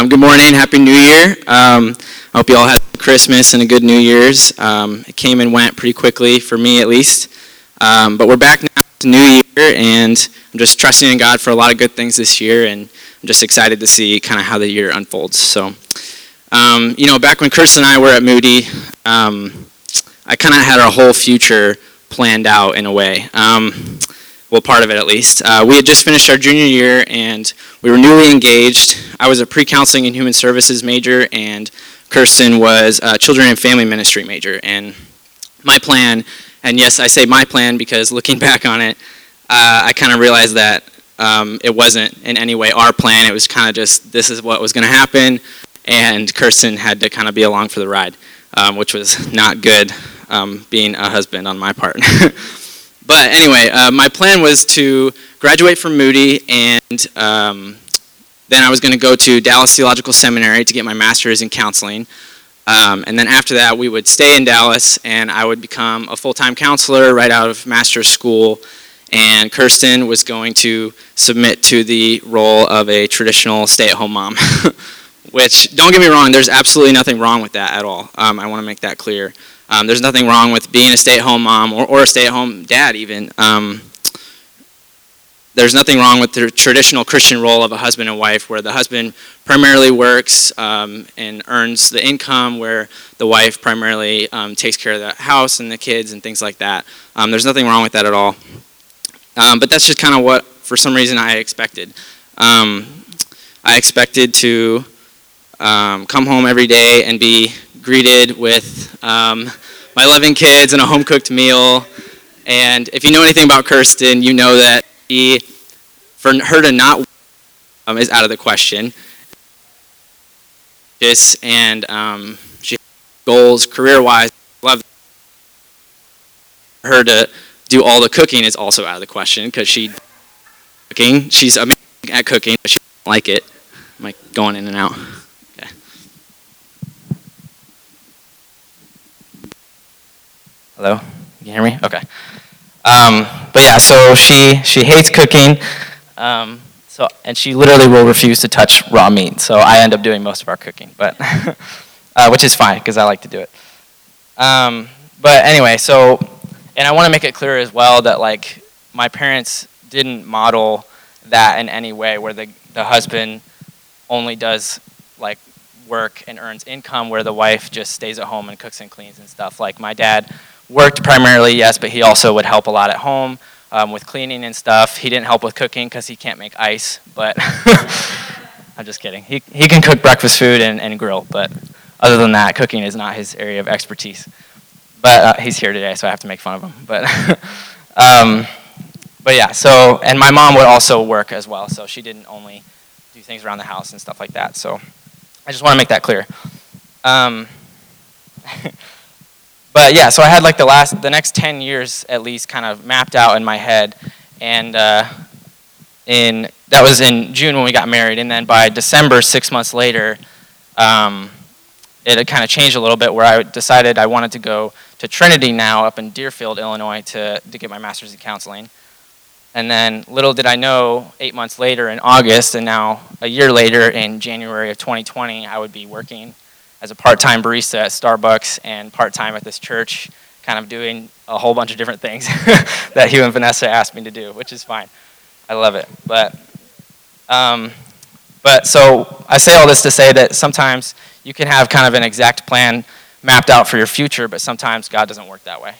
Um, good morning. Happy New Year. Um, I hope you all had a Christmas and a good New Year's. Um, it came and went pretty quickly, for me at least. Um, but we're back now to New Year, and I'm just trusting in God for a lot of good things this year, and I'm just excited to see kind of how the year unfolds. So, um, you know, back when Kirsten and I were at Moody, um, I kind of had our whole future planned out in a way well, part of it at least. Uh, we had just finished our junior year and we were newly engaged. I was a pre counseling and human services major, and Kirsten was a children and family ministry major. And my plan, and yes, I say my plan because looking back on it, uh, I kind of realized that um, it wasn't in any way our plan. It was kind of just this is what was going to happen, and Kirsten had to kind of be along for the ride, um, which was not good um, being a husband on my part. But anyway, uh, my plan was to graduate from Moody, and um, then I was going to go to Dallas Theological Seminary to get my master's in counseling. Um, and then after that, we would stay in Dallas, and I would become a full time counselor right out of master's school. And Kirsten was going to submit to the role of a traditional stay at home mom. Which, don't get me wrong, there's absolutely nothing wrong with that at all. Um, I want to make that clear. Um, there's nothing wrong with being a stay-at-home mom or, or a stay-at-home dad even. Um, there's nothing wrong with the traditional Christian role of a husband and wife where the husband primarily works um, and earns the income, where the wife primarily um, takes care of the house and the kids and things like that. Um, there's nothing wrong with that at all. Um, but that's just kind of what, for some reason, I expected. I expected to come home every day and be greeted with um, my loving kids and a home cooked meal. And if you know anything about Kirsten, you know that she, for her to not um, is out of the question. And um, she goals career wise. Love her to do all the cooking is also out of the question because she cooking. She's amazing at cooking, but she doesn't like it. Am I going in and out? Hello? Can you hear me? Okay. Um, but yeah, so she she hates cooking. Um, so and she literally will refuse to touch raw meat. So I end up doing most of our cooking, but uh, which is fine because I like to do it. Um, but anyway, so and I want to make it clear as well that like my parents didn't model that in any way where the the husband only does like work and earns income where the wife just stays at home and cooks and cleans and stuff. Like my dad worked primarily, yes, but he also would help a lot at home um, with cleaning and stuff. He didn't help with cooking because he can't make ice, but I'm just kidding. He, he can cook breakfast food and, and grill, but other than that, cooking is not his area of expertise. But uh, he's here today, so I have to make fun of him. But, um, but yeah, so, and my mom would also work as well, so she didn't only do things around the house and stuff like that. So I just want to make that clear. Um, but yeah, so I had like the last, the next 10 years at least kind of mapped out in my head. And uh, in, that was in June when we got married. And then by December, six months later, um, it had kind of changed a little bit where I decided I wanted to go to Trinity now up in Deerfield, Illinois to, to get my master's in counseling. And then little did I know, eight months later in August, and now a year later in January of 2020, I would be working as a part-time barista at Starbucks and part-time at this church, kind of doing a whole bunch of different things that Hugh and Vanessa asked me to do, which is fine. I love it. But, um, but so I say all this to say that sometimes you can have kind of an exact plan mapped out for your future, but sometimes God doesn't work that way.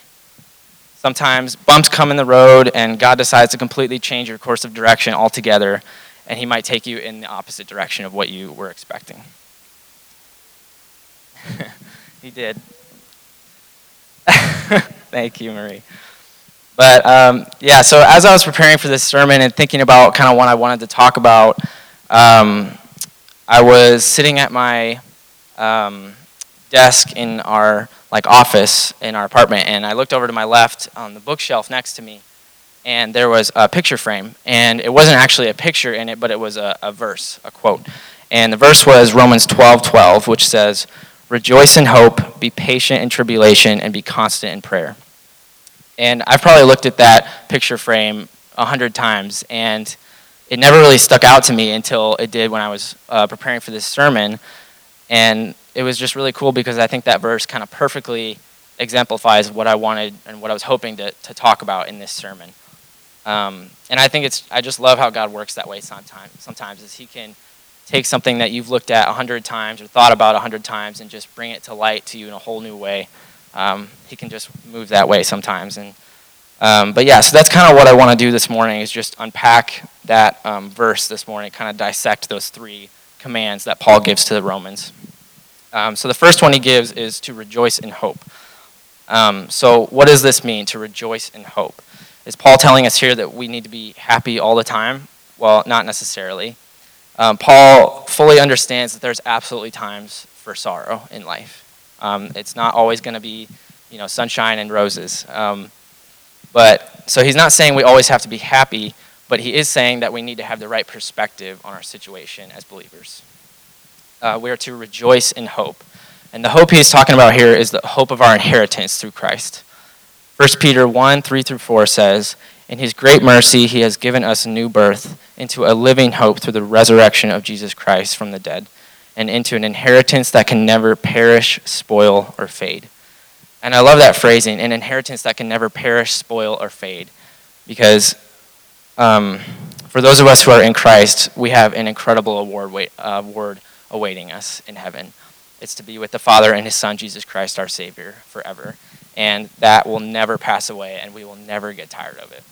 Sometimes bumps come in the road and God decides to completely change your course of direction altogether, and He might take you in the opposite direction of what you were expecting. he did. Thank you, Marie. But um, yeah, so as I was preparing for this sermon and thinking about kind of what I wanted to talk about, um, I was sitting at my um, desk in our like office in our apartment, and I looked over to my left on the bookshelf next to me, and there was a picture frame, and it wasn't actually a picture in it, but it was a, a verse, a quote, and the verse was Romans 12:12, which says, Rejoice in hope, be patient in tribulation, and be constant in prayer. And I've probably looked at that picture frame a hundred times, and it never really stuck out to me until it did when I was uh, preparing for this sermon. And it was just really cool because I think that verse kind of perfectly exemplifies what I wanted and what I was hoping to, to talk about in this sermon. Um, and I think it's, I just love how God works that way sometimes, sometimes is he can take something that you've looked at a hundred times or thought about a hundred times and just bring it to light to you in a whole new way. Um, he can just move that way sometimes. And, um, but yeah, so that's kind of what I want to do this morning is just unpack that um, verse this morning, kind of dissect those three commands that Paul gives to the Romans. Um, so the first one he gives is to rejoice in hope. Um, so what does this mean, to rejoice in hope? Is Paul telling us here that we need to be happy all the time? Well, not necessarily. Um, Paul fully understands that there's absolutely times for sorrow in life. Um, it's not always going to be, you know, sunshine and roses. Um, but so he's not saying we always have to be happy, but he is saying that we need to have the right perspective on our situation as believers. Uh, we are to rejoice in hope. And the hope he's talking about here is the hope of our inheritance through Christ. 1 Peter 1 3 through 4 says, In his great mercy, he has given us new birth into a living hope through the resurrection of Jesus Christ from the dead, and into an inheritance that can never perish, spoil, or fade. And I love that phrasing an inheritance that can never perish, spoil, or fade. Because um, for those of us who are in Christ, we have an incredible award, wait, uh, award awaiting us in heaven. It's to be with the Father and His Son, Jesus Christ, our Savior, forever and that will never pass away, and we will never get tired of it.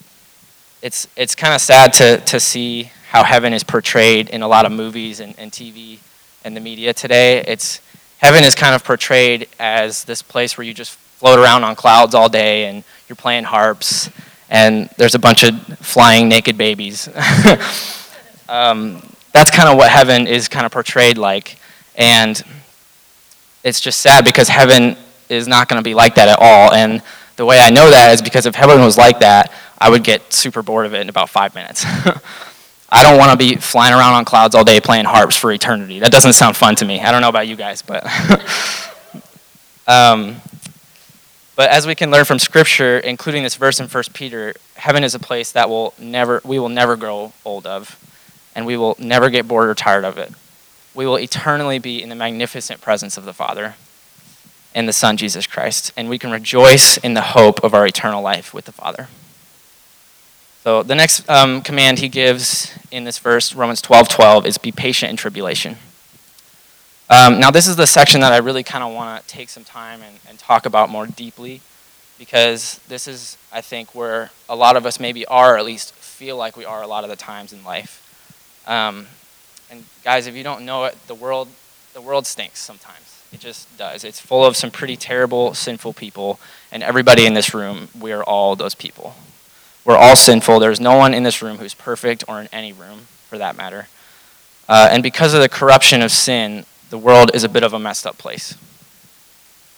It's, it's kind of sad to, to see how heaven is portrayed in a lot of movies and, and TV and the media today. It's, heaven is kind of portrayed as this place where you just float around on clouds all day and you're playing harps and there's a bunch of flying naked babies. um, that's kind of what heaven is kind of portrayed like. And it's just sad because heaven is not going to be like that at all. And the way I know that is because if heaven was like that, I would get super bored of it in about five minutes. I don't want to be flying around on clouds all day playing harps for eternity. That doesn't sound fun to me. I don't know about you guys, but. um, but as we can learn from Scripture, including this verse in 1 Peter, heaven is a place that will never, we will never grow old of, and we will never get bored or tired of it. We will eternally be in the magnificent presence of the Father and the Son, Jesus Christ. And we can rejoice in the hope of our eternal life with the Father. So the next um, command he gives in this verse, Romans 12 12, is be patient in tribulation. Um, now, this is the section that I really kind of want to take some time and, and talk about more deeply because this is, I think, where a lot of us maybe are, or at least feel like we are a lot of the times in life. Um, and guys, if you don't know it, the world, the world stinks sometimes. It just does. It's full of some pretty terrible, sinful people, and everybody in this room, we are all those people. We're all sinful. There's no one in this room who's perfect, or in any room, for that matter. Uh, and because of the corruption of sin, the world is a bit of a messed up place.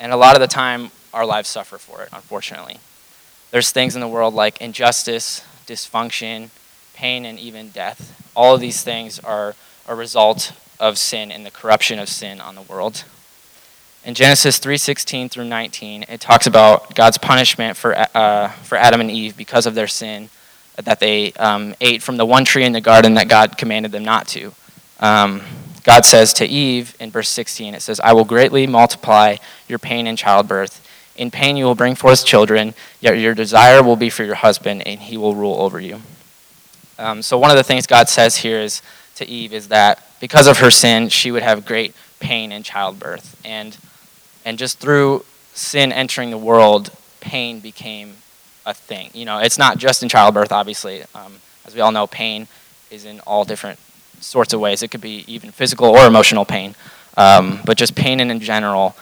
And a lot of the time, our lives suffer for it, unfortunately. There's things in the world like injustice, dysfunction, pain, and even death. All of these things are a result of sin and the corruption of sin on the world. In Genesis 3:16 through 19, it talks about God's punishment for uh, for Adam and Eve because of their sin, that they um, ate from the one tree in the garden that God commanded them not to. Um, God says to Eve in verse 16, it says, "I will greatly multiply your pain in childbirth. In pain you will bring forth children. Yet your desire will be for your husband, and he will rule over you." Um, so one of the things God says here is to Eve is that because of her sin, she would have great pain in childbirth, and and just through sin entering the world, pain became a thing. You know, it's not just in childbirth, obviously. Um, as we all know, pain is in all different sorts of ways. It could be even physical or emotional pain. Um, but just pain in general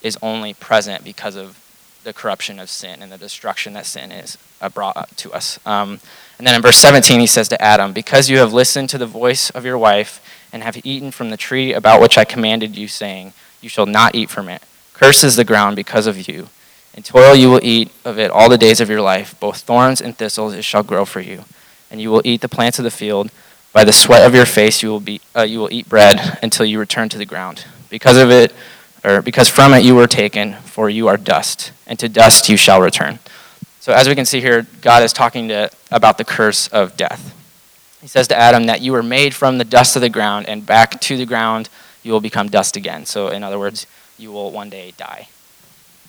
is only present because of the corruption of sin and the destruction that sin is uh, brought to us. Um, and then in verse 17, he says to Adam, Because you have listened to the voice of your wife and have eaten from the tree about which I commanded you, saying, You shall not eat from it. Curses the ground because of you. In toil you will eat of it all the days of your life. Both thorns and thistles it shall grow for you. And you will eat the plants of the field. By the sweat of your face you will, be, uh, you will eat bread until you return to the ground. Because of it, or because from it you were taken, for you are dust, and to dust you shall return. So as we can see here, God is talking to, about the curse of death. he says to Adam that you were made from the dust of the ground, and back to the ground you will become dust again. So, in other words, you will one day die.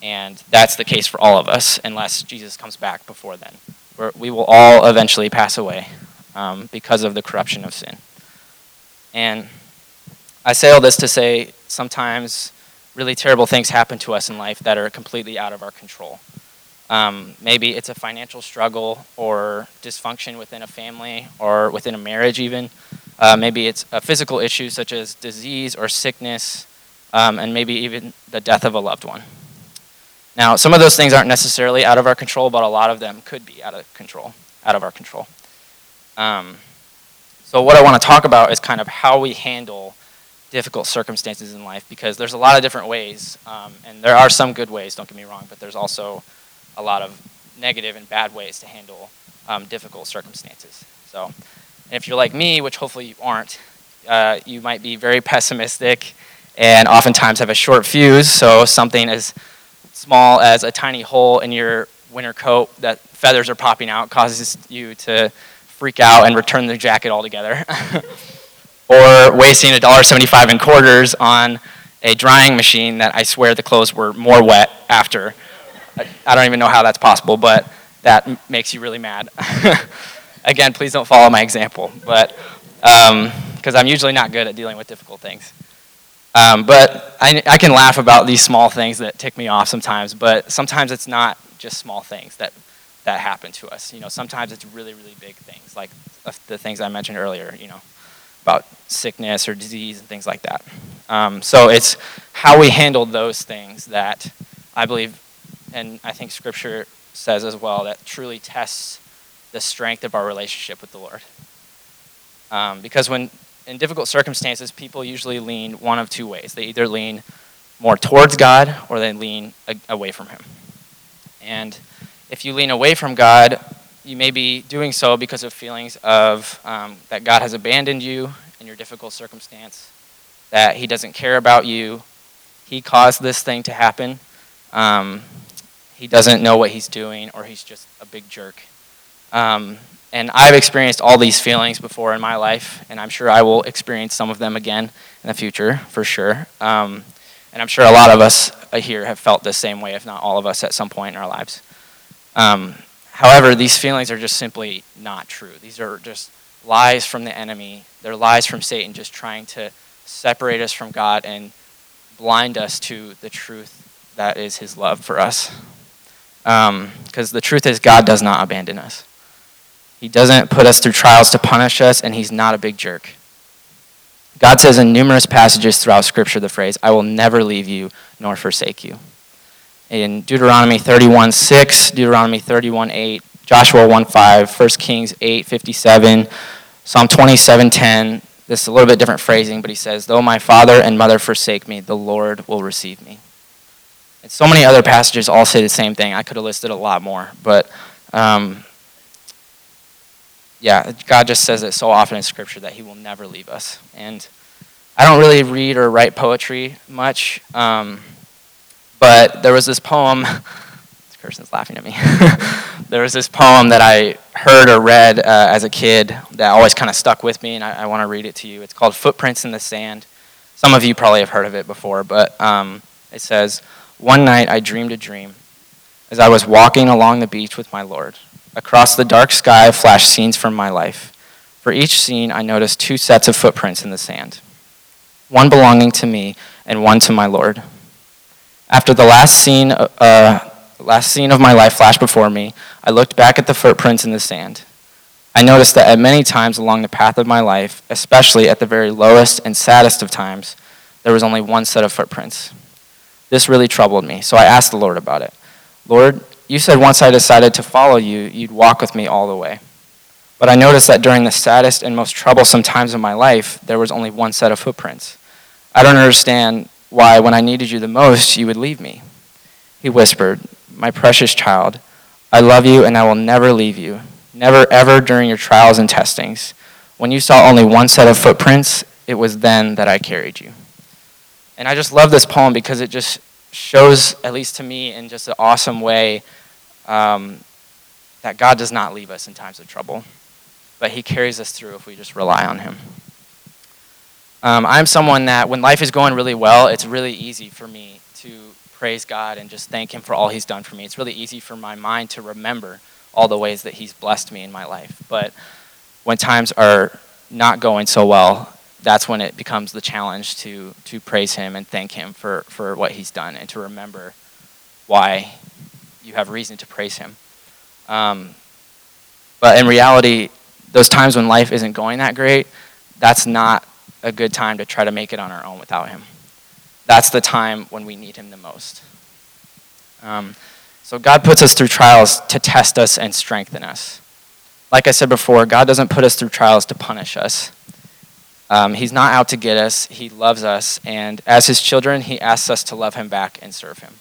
And that's the case for all of us, unless Jesus comes back before then. We're, we will all eventually pass away um, because of the corruption of sin. And I say all this to say sometimes really terrible things happen to us in life that are completely out of our control. Um, maybe it's a financial struggle or dysfunction within a family or within a marriage, even. Uh, maybe it's a physical issue such as disease or sickness, um, and maybe even the death of a loved one. Now, some of those things aren't necessarily out of our control, but a lot of them could be out of control, out of our control. Um, so, what I want to talk about is kind of how we handle difficult circumstances in life, because there's a lot of different ways, um, and there are some good ways. Don't get me wrong, but there's also a lot of negative and bad ways to handle um, difficult circumstances. So, if you're like me, which hopefully you aren't, uh, you might be very pessimistic and oftentimes have a short fuse. So something as small as a tiny hole in your winter coat that feathers are popping out causes you to freak out and return the jacket altogether. or wasting $1.75 in quarters on a drying machine that I swear the clothes were more wet after. I don't even know how that's possible, but that makes you really mad. Again, please don't follow my example, but because um, I'm usually not good at dealing with difficult things. Um, but I, I can laugh about these small things that tick me off sometimes, but sometimes it's not just small things that, that happen to us. You know, sometimes it's really, really big things, like the things I mentioned earlier, you know, about sickness or disease and things like that. Um, so it's how we handle those things that I believe and I think Scripture says as well that truly tests the strength of our relationship with the Lord. Um, because when in difficult circumstances, people usually lean one of two ways. They either lean more towards God or they lean away from Him. And if you lean away from God, you may be doing so because of feelings of um, that God has abandoned you in your difficult circumstance, that He doesn't care about you, He caused this thing to happen. Um, he doesn't know what he's doing, or he's just a big jerk. Um, and I've experienced all these feelings before in my life, and I'm sure I will experience some of them again in the future, for sure. Um, and I'm sure a lot of us here have felt the same way, if not all of us, at some point in our lives. Um, however, these feelings are just simply not true. These are just lies from the enemy. They're lies from Satan, just trying to separate us from God and blind us to the truth that is his love for us. Because um, the truth is, God does not abandon us. He doesn't put us through trials to punish us, and He's not a big jerk. God says in numerous passages throughout Scripture the phrase, I will never leave you nor forsake you. In Deuteronomy 31 6, Deuteronomy 31 8, Joshua 1 5, 1 Kings 8 57, Psalm 27 10, this is a little bit different phrasing, but he says, Though my father and mother forsake me, the Lord will receive me. And so many other passages all say the same thing. I could have listed a lot more, but um, yeah, God just says it so often in Scripture that He will never leave us. And I don't really read or write poetry much, um, but there was this poem. this person's laughing at me. there was this poem that I heard or read uh, as a kid that always kind of stuck with me, and I, I want to read it to you. It's called Footprints in the Sand. Some of you probably have heard of it before, but um, it says, one night I dreamed a dream as I was walking along the beach with my Lord. Across the dark sky flashed scenes from my life. For each scene, I noticed two sets of footprints in the sand one belonging to me and one to my Lord. After the last scene, uh, last scene of my life flashed before me, I looked back at the footprints in the sand. I noticed that at many times along the path of my life, especially at the very lowest and saddest of times, there was only one set of footprints. This really troubled me, so I asked the Lord about it. Lord, you said once I decided to follow you, you'd walk with me all the way. But I noticed that during the saddest and most troublesome times of my life, there was only one set of footprints. I don't understand why, when I needed you the most, you would leave me. He whispered, My precious child, I love you and I will never leave you. Never, ever during your trials and testings. When you saw only one set of footprints, it was then that I carried you. And I just love this poem because it just shows, at least to me, in just an awesome way, um, that God does not leave us in times of trouble. but He carries us through if we just rely on Him. Um, I'm someone that when life is going really well, it's really easy for me to praise God and just thank Him for all He's done for me. It's really easy for my mind to remember all the ways that He's blessed me in my life. But when times are not going so well, that's when it becomes the challenge to, to praise Him and thank Him for, for what He's done and to remember why you have reason to praise Him. Um, but in reality, those times when life isn't going that great, that's not a good time to try to make it on our own without Him. That's the time when we need Him the most. Um, so God puts us through trials to test us and strengthen us. Like I said before, God doesn't put us through trials to punish us. Um, he's not out to get us. He loves us. And as His children, He asks us to love Him back and serve Him.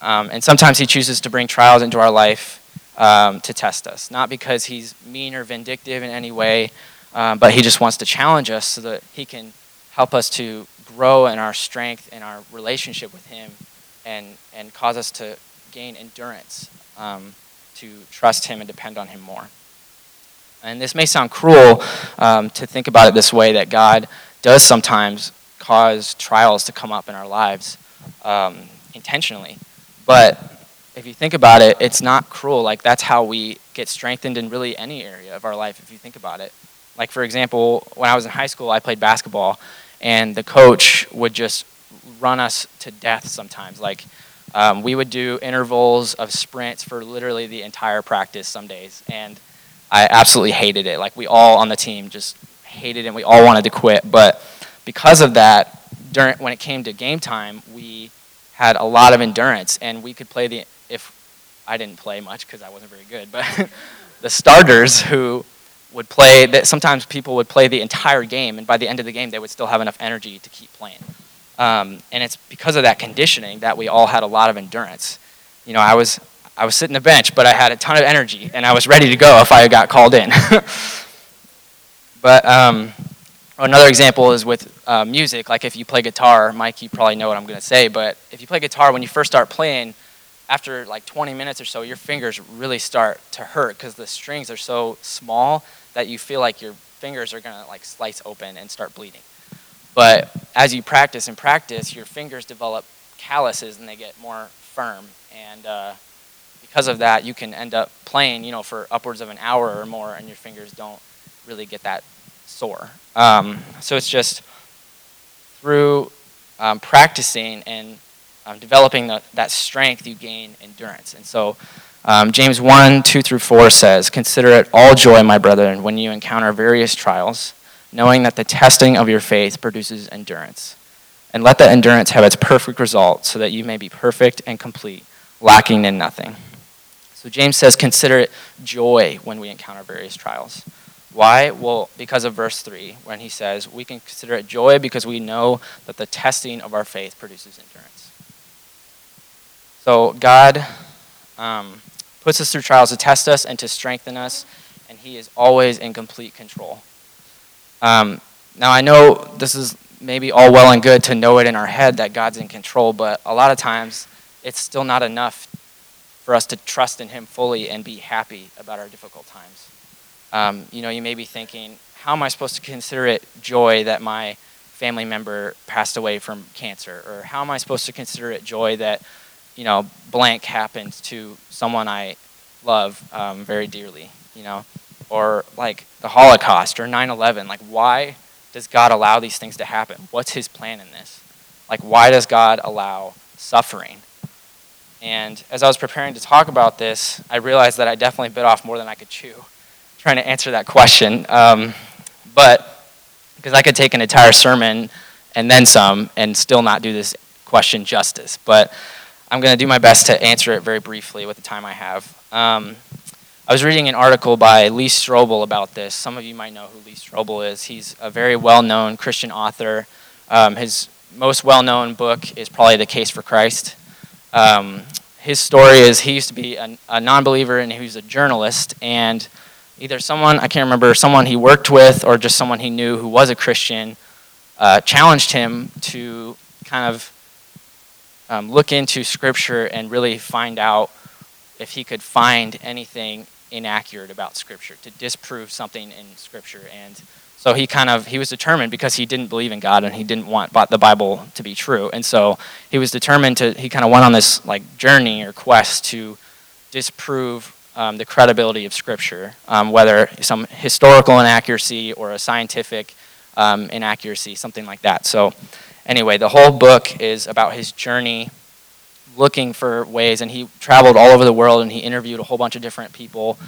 Um, and sometimes He chooses to bring trials into our life um, to test us, not because He's mean or vindictive in any way, um, but he just wants to challenge us so that he can help us to grow in our strength and our relationship with him and, and cause us to gain endurance um, to trust him and depend on him more. And this may sound cruel um, to think about it this way that God does sometimes cause trials to come up in our lives um, intentionally. But if you think about it, it's not cruel. Like, that's how we get strengthened in really any area of our life, if you think about it. Like, for example, when I was in high school, I played basketball, and the coach would just run us to death sometimes. Like, um, we would do intervals of sprints for literally the entire practice some days, and I absolutely hated it. Like, we all on the team just hated it, and we all wanted to quit. But because of that, during when it came to game time, we had a lot of endurance, and we could play the if I didn't play much because I wasn't very good, but the starters who would play that sometimes people would play the entire game and by the end of the game they would still have enough energy to keep playing um, and it's because of that conditioning that we all had a lot of endurance you know i was i was sitting the bench but i had a ton of energy and i was ready to go if i got called in but um, another example is with uh, music like if you play guitar mike you probably know what i'm going to say but if you play guitar when you first start playing after like 20 minutes or so, your fingers really start to hurt because the strings are so small that you feel like your fingers are gonna like slice open and start bleeding. But as you practice and practice, your fingers develop calluses and they get more firm. And uh, because of that, you can end up playing, you know, for upwards of an hour or more, and your fingers don't really get that sore. Um, so it's just through um, practicing and um, developing the, that strength, you gain endurance. And so um, James 1 2 through 4 says, Consider it all joy, my brethren, when you encounter various trials, knowing that the testing of your faith produces endurance. And let that endurance have its perfect result, so that you may be perfect and complete, lacking in nothing. So James says, Consider it joy when we encounter various trials. Why? Well, because of verse 3, when he says, We can consider it joy because we know that the testing of our faith produces endurance. So God. Um, puts us through trials to test us and to strengthen us, and He is always in complete control. Um, now, I know this is maybe all well and good to know it in our head that God's in control, but a lot of times it's still not enough for us to trust in Him fully and be happy about our difficult times. Um, you know, you may be thinking, how am I supposed to consider it joy that my family member passed away from cancer? Or how am I supposed to consider it joy that you know, blank happened to someone I love um, very dearly, you know, or like the Holocaust or 9 11. Like, why does God allow these things to happen? What's his plan in this? Like, why does God allow suffering? And as I was preparing to talk about this, I realized that I definitely bit off more than I could chew trying to answer that question. Um, but because I could take an entire sermon and then some and still not do this question justice. But I'm going to do my best to answer it very briefly with the time I have. Um, I was reading an article by Lee Strobel about this. Some of you might know who Lee Strobel is. He's a very well known Christian author. Um, his most well known book is probably The Case for Christ. Um, his story is he used to be a, a non believer and he was a journalist, and either someone, I can't remember, someone he worked with or just someone he knew who was a Christian uh, challenged him to kind of um, look into Scripture and really find out if he could find anything inaccurate about Scripture, to disprove something in Scripture. And so he kind of he was determined because he didn't believe in God and he didn't want the Bible to be true. And so he was determined to he kind of went on this like journey or quest to disprove um, the credibility of Scripture, um, whether some historical inaccuracy or a scientific um, inaccuracy, something like that. So, anyway, the whole book is about his journey looking for ways, and he traveled all over the world and he interviewed a whole bunch of different people.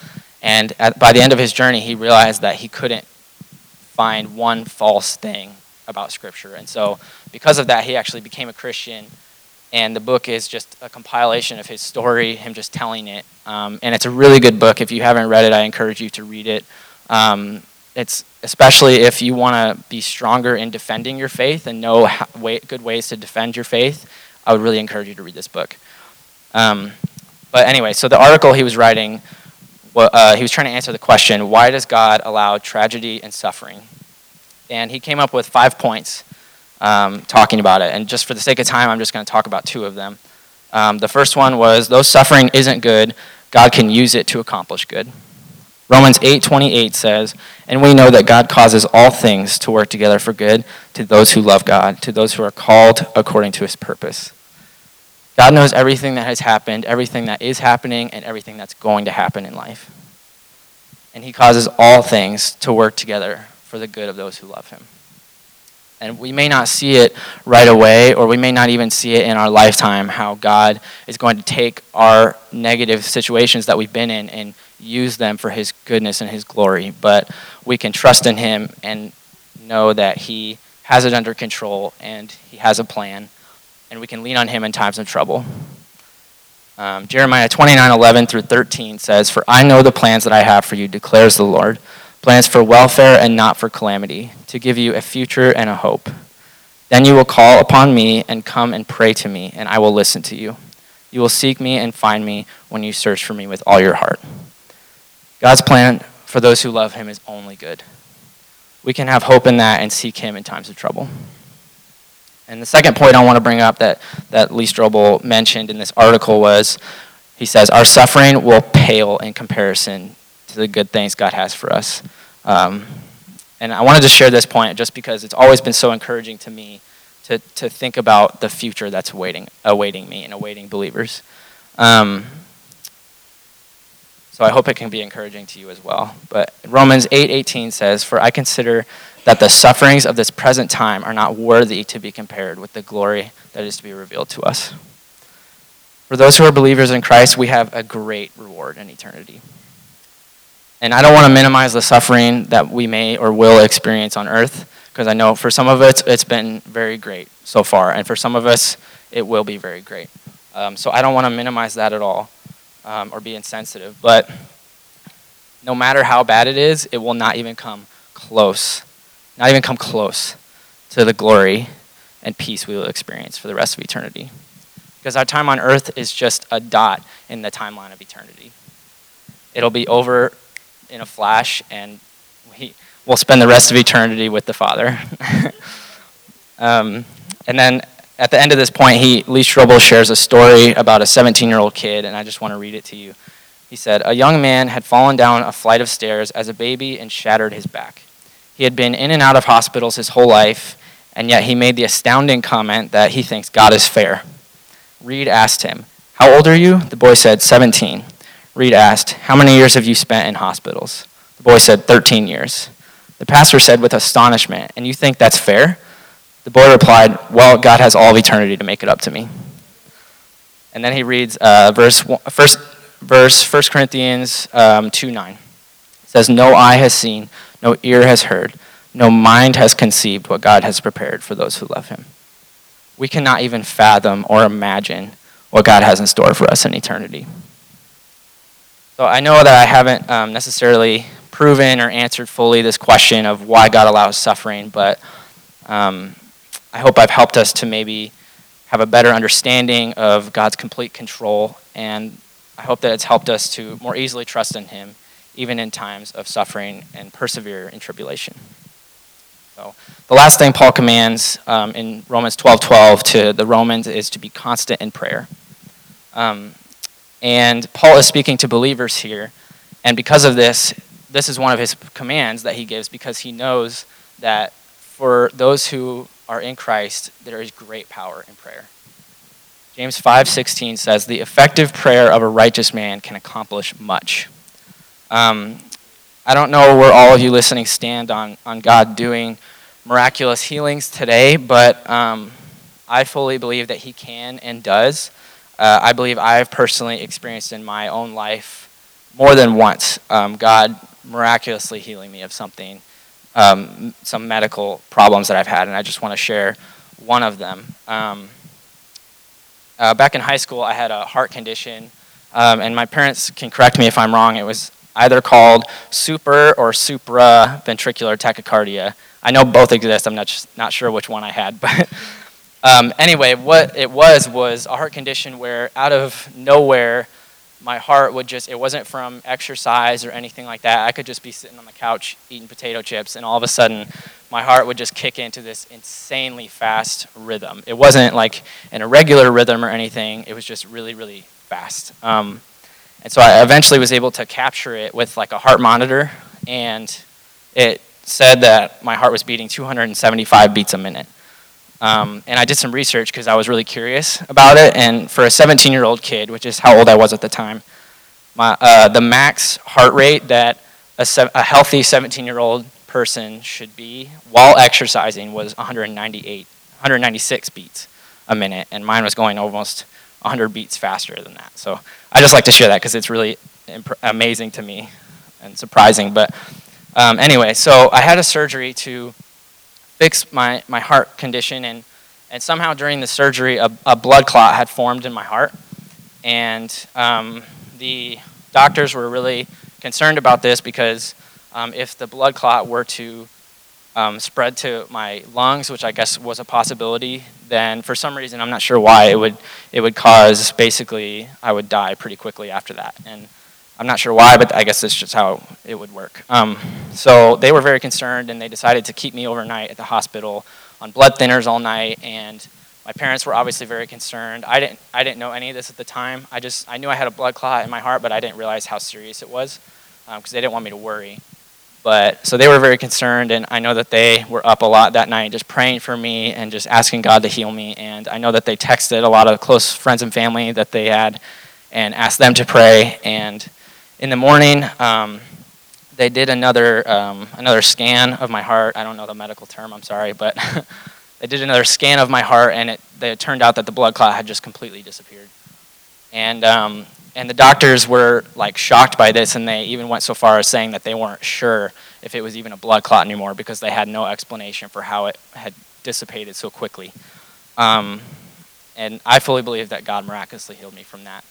And at, by the end of his journey, he realized that he couldn't find one false thing about Scripture. And so, because of that, he actually became a Christian. And the book is just a compilation of his story, him just telling it. Um, and it's a really good book. If you haven't read it, I encourage you to read it. Um, it's especially if you want to be stronger in defending your faith and know how, way, good ways to defend your faith. I would really encourage you to read this book. Um, but anyway, so the article he was writing, well, uh, he was trying to answer the question why does God allow tragedy and suffering? And he came up with five points um, talking about it. And just for the sake of time, I'm just going to talk about two of them. Um, the first one was though suffering isn't good, God can use it to accomplish good. Romans 8:28 says, "And we know that God causes all things to work together for good to those who love God, to those who are called according to his purpose." God knows everything that has happened, everything that is happening, and everything that's going to happen in life. And He causes all things to work together for the good of those who love Him. And we may not see it right away, or we may not even see it in our lifetime, how God is going to take our negative situations that we've been in and use them for His goodness and His glory. But we can trust in Him and know that He has it under control and He has a plan and we can lean on him in times of trouble. Um, Jeremiah 29 11 through 13 says, For I know the plans that I have for you, declares the Lord plans for welfare and not for calamity, to give you a future and a hope. Then you will call upon me and come and pray to me, and I will listen to you. You will seek me and find me when you search for me with all your heart. God's plan for those who love him is only good. We can have hope in that and seek him in times of trouble. And the second point I want to bring up that, that Lee Strobel mentioned in this article was he says, Our suffering will pale in comparison to the good things God has for us. Um, and I wanted to share this point just because it's always been so encouraging to me to, to think about the future that's awaiting, awaiting me and awaiting believers. Um, so I hope it can be encouraging to you as well. But Romans 8:18 says, "For I consider that the sufferings of this present time are not worthy to be compared with the glory that is to be revealed to us." For those who are believers in Christ, we have a great reward in eternity. And I don't want to minimize the suffering that we may or will experience on earth, because I know for some of us it's been very great so far, and for some of us it will be very great. Um, so I don't want to minimize that at all um, or be insensitive. But no matter how bad it is, it will not even come close, not even come close to the glory and peace we will experience for the rest of eternity. Because our time on earth is just a dot in the timeline of eternity. It'll be over in a flash, and we, will spend the rest of eternity with the Father. um, and then at the end of this point, he, Lee Strobel shares a story about a 17 year old kid, and I just want to read it to you. He said, A young man had fallen down a flight of stairs as a baby and shattered his back. He had been in and out of hospitals his whole life, and yet he made the astounding comment that he thinks God is fair. Reed asked him, How old are you? The boy said, 17. Reed asked, How many years have you spent in hospitals? The boy said, 13 years. The pastor said with astonishment, And you think that's fair? The boy replied, Well, God has all of eternity to make it up to me. And then he reads uh, verse, first, verse 1 Corinthians um, 2 9. It says, No eye has seen, no ear has heard, no mind has conceived what God has prepared for those who love him. We cannot even fathom or imagine what God has in store for us in eternity. So I know that I haven't um, necessarily proven or answered fully this question of why God allows suffering, but um, I hope I've helped us to maybe have a better understanding of God's complete control, and I hope that it's helped us to more easily trust in Him, even in times of suffering and persevere in tribulation. So, the last thing Paul commands um, in Romans 12 12 to the Romans is to be constant in prayer. Um, and Paul is speaking to believers here, And because of this, this is one of his commands that he gives because he knows that for those who are in Christ, there is great power in prayer. James 5:16 says, "The effective prayer of a righteous man can accomplish much." Um, I don't know where all of you listening stand on, on God doing miraculous healings today, but um, I fully believe that He can and does. Uh, I believe I've personally experienced in my own life more than once um, God miraculously healing me of something, um, some medical problems that I've had, and I just want to share one of them. Um, uh, back in high school, I had a heart condition, um, and my parents can correct me if I'm wrong. It was either called super or supraventricular tachycardia. I know both exist. I'm not not sure which one I had, but um, anyway, what it was was a heart condition where out of nowhere my heart would just, it wasn't from exercise or anything like that. I could just be sitting on the couch eating potato chips, and all of a sudden, my heart would just kick into this insanely fast rhythm. It wasn't like an irregular rhythm or anything, it was just really, really fast. Um, and so I eventually was able to capture it with like a heart monitor, and it said that my heart was beating 275 beats a minute. Um, and I did some research because I was really curious about it. And for a 17 year old kid, which is how old I was at the time, my, uh, the max heart rate that a, se- a healthy 17 year old person should be while exercising was 198, 196 beats a minute. And mine was going almost 100 beats faster than that. So I just like to share that because it's really amazing to me and surprising. But um, anyway, so I had a surgery to fix my, my heart condition, and, and somehow during the surgery, a, a blood clot had formed in my heart. And um, the doctors were really concerned about this because um, if the blood clot were to um, spread to my lungs, which I guess was a possibility, then for some reason, I'm not sure why, it would, it would cause basically I would die pretty quickly after that. And I'm not sure why, but I guess that's just how it would work. Um, so they were very concerned, and they decided to keep me overnight at the hospital on blood thinners all night. And my parents were obviously very concerned. I didn't, I didn't know any of this at the time. I just, I knew I had a blood clot in my heart, but I didn't realize how serious it was because um, they didn't want me to worry. But so they were very concerned, and I know that they were up a lot that night, just praying for me and just asking God to heal me. And I know that they texted a lot of close friends and family that they had and asked them to pray. And in the morning, um, they did another um, another scan of my heart. I don't know the medical term. I'm sorry, but they did another scan of my heart, and it, it turned out that the blood clot had just completely disappeared. And um, and the doctors were like shocked by this, and they even went so far as saying that they weren't sure if it was even a blood clot anymore because they had no explanation for how it had dissipated so quickly. Um, and I fully believe that God miraculously healed me from that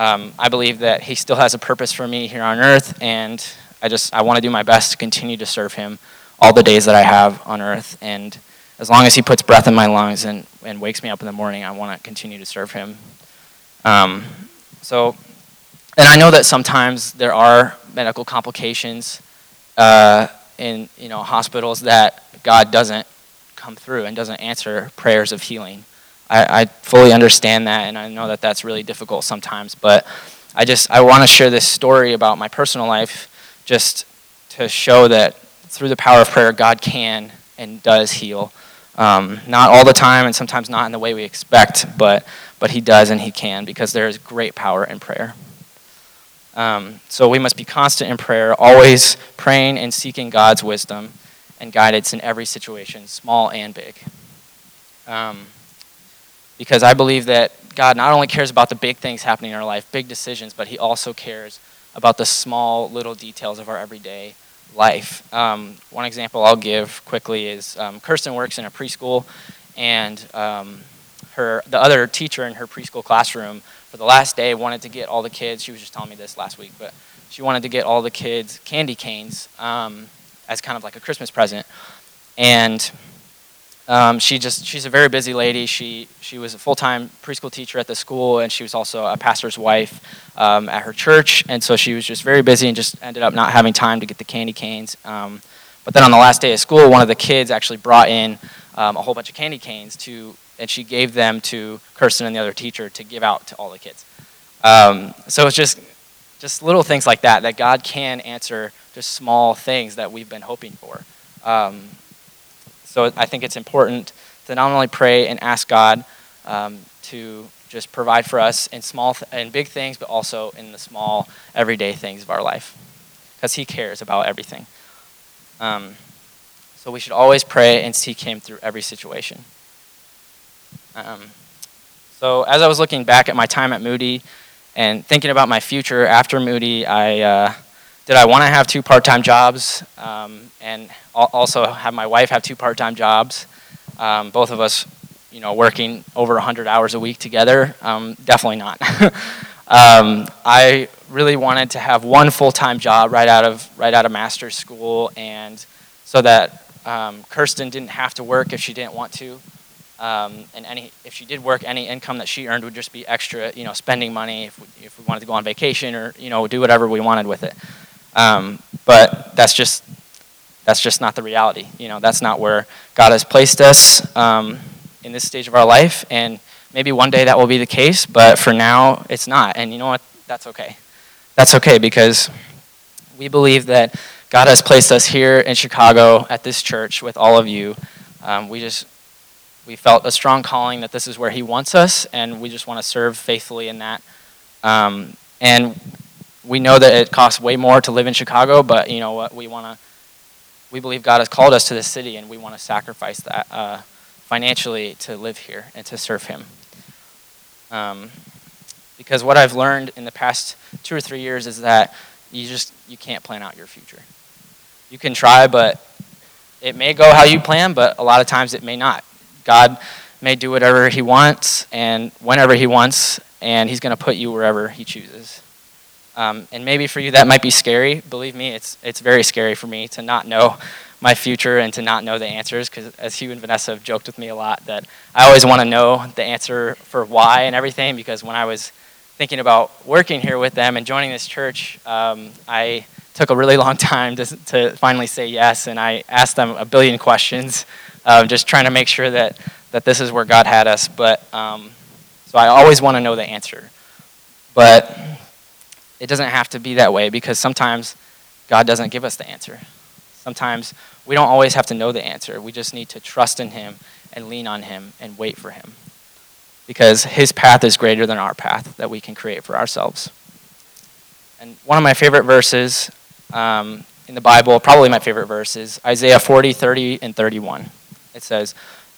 um, I believe that He still has a purpose for me here on earth, and I just I want to do my best to continue to serve Him all the days that I have on earth. And as long as He puts breath in my lungs and, and wakes me up in the morning, I want to continue to serve Him. Um, so, and I know that sometimes there are medical complications uh, in you know hospitals that God doesn't come through and doesn't answer prayers of healing. I, I fully understand that, and I know that that's really difficult sometimes. But I just I want to share this story about my personal life, just to show that through the power of prayer, God can and does heal. Um, not all the time, and sometimes not in the way we expect, but but He does and He can because there is great power in prayer. Um, so we must be constant in prayer, always praying and seeking God's wisdom and guidance in every situation, small and big. Um, because I believe that God not only cares about the big things happening in our life, big decisions, but He also cares about the small little details of our everyday life. Um, one example I'll give quickly is um, Kirsten works in a preschool, and um, her the other teacher in her preschool classroom for the last day wanted to get all the kids. She was just telling me this last week, but she wanted to get all the kids candy canes um, as kind of like a Christmas present, and um, she just she's a very busy lady. She she was a full time preschool teacher at the school, and she was also a pastor's wife um, at her church. And so she was just very busy and just ended up not having time to get the candy canes. Um, but then on the last day of school, one of the kids actually brought in um, a whole bunch of candy canes to, and she gave them to Kirsten and the other teacher to give out to all the kids. Um, so it's just just little things like that, that God can answer just small things that we've been hoping for. Um, so I think it's important to not only pray and ask God um, to just provide for us in small th- and big things, but also in the small everyday things of our life, because He cares about everything. Um, so we should always pray and seek Him through every situation. Um, so as I was looking back at my time at Moody and thinking about my future after Moody, I uh, did I want to have two part-time jobs um, and also have my wife have two part-time jobs. Um, both of us, you know, working over 100 hours a week together. Um, definitely not. Um, I really wanted to have one full-time job right out of right out of master's school, and so that um, Kirsten didn't have to work if she didn't want to. Um, and any, if she did work, any income that she earned would just be extra, you know, spending money if we, if we wanted to go on vacation or, you know, do whatever we wanted with it. Um, but that's just, that's just not the reality. You know, that's not where God has placed us um, in this stage of our life. And maybe one day that will be the case, but for now, it's not. And you know what? That's okay. That's okay because we believe that God has placed us here in Chicago at this church with all of you. Um, we just we felt a strong calling that this is where He wants us, and we just want to serve faithfully in that. Um, and we know that it costs way more to live in Chicago, but you know what? We want to. We believe God has called us to this city, and we want to sacrifice that uh, financially to live here and to serve Him. Um, because what I've learned in the past two or three years is that you just you can't plan out your future you can try, but it may go how you plan, but a lot of times it may not. God may do whatever He wants and whenever He wants, and He's going to put you wherever He chooses. Um, and maybe for you that might be scary. Believe me, it's it's very scary for me to not know my future and to not know the answers. Because as Hugh and Vanessa have joked with me a lot, that I always want to know the answer for why and everything. Because when I was thinking about working here with them and joining this church, um, I took a really long time to, to finally say yes, and I asked them a billion questions, uh, just trying to make sure that, that this is where God had us. But um, so I always want to know the answer. But it doesn't have to be that way because sometimes God doesn't give us the answer. Sometimes we don't always have to know the answer. We just need to trust in Him and lean on Him and wait for Him. Because His path is greater than our path that we can create for ourselves. And one of my favorite verses um, in the Bible, probably my favorite verse, is Isaiah 40, 30, and 31. It says,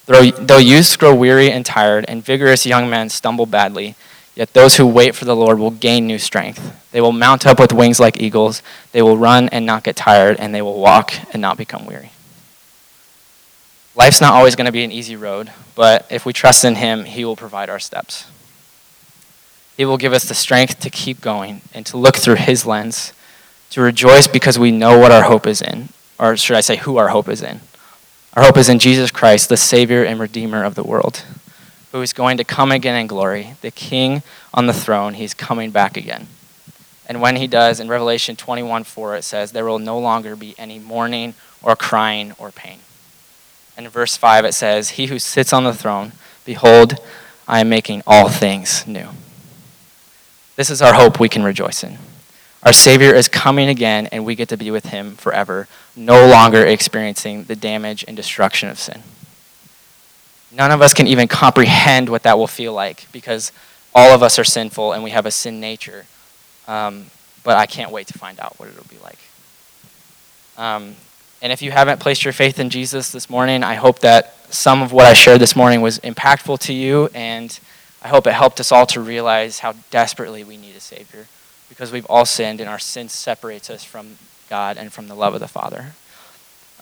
Though youths grow weary and tired, and vigorous young men stumble badly, yet those who wait for the Lord will gain new strength. They will mount up with wings like eagles. They will run and not get tired, and they will walk and not become weary. Life's not always going to be an easy road, but if we trust in Him, He will provide our steps. He will give us the strength to keep going and to look through His lens to rejoice because we know what our hope is in, or should I say, who our hope is in. Our hope is in Jesus Christ, the Savior and Redeemer of the world, who is going to come again in glory, the King on the throne. He's coming back again. And when he does, in Revelation 21 4, it says, There will no longer be any mourning or crying or pain. And in verse 5, it says, He who sits on the throne, behold, I am making all things new. This is our hope we can rejoice in. Our Savior is coming again, and we get to be with him forever, no longer experiencing the damage and destruction of sin. None of us can even comprehend what that will feel like because all of us are sinful and we have a sin nature. Um, but I can't wait to find out what it'll be like. Um, and if you haven't placed your faith in Jesus this morning, I hope that some of what I shared this morning was impactful to you, and I hope it helped us all to realize how desperately we need a Savior because we've all sinned and our sin separates us from God and from the love of the Father.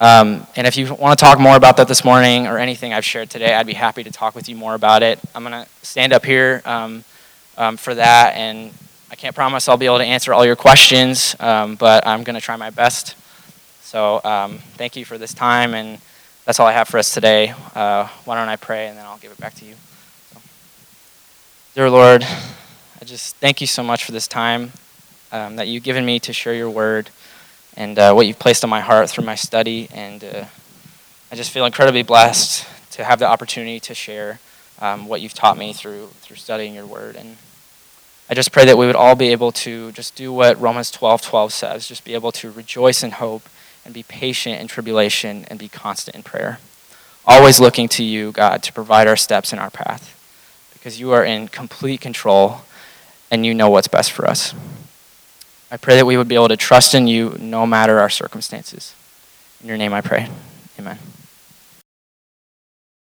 Um, and if you want to talk more about that this morning or anything I've shared today, I'd be happy to talk with you more about it. I'm going to stand up here um, um, for that, and I can't promise I'll be able to answer all your questions, um, but I'm going to try my best. So um, thank you for this time, and that's all I have for us today. Uh, why don't I pray, and then I'll give it back to you. So. Dear Lord, I just thank you so much for this time um, that you've given me to share your word and uh, what you've placed on my heart through my study. And uh, I just feel incredibly blessed to have the opportunity to share um, what you've taught me through, through studying your word. And I just pray that we would all be able to just do what Romans 12 12 says, just be able to rejoice in hope and be patient in tribulation and be constant in prayer. Always looking to you, God, to provide our steps in our path because you are in complete control and you know what's best for us. I pray that we would be able to trust in you no matter our circumstances. In your name I pray. Amen.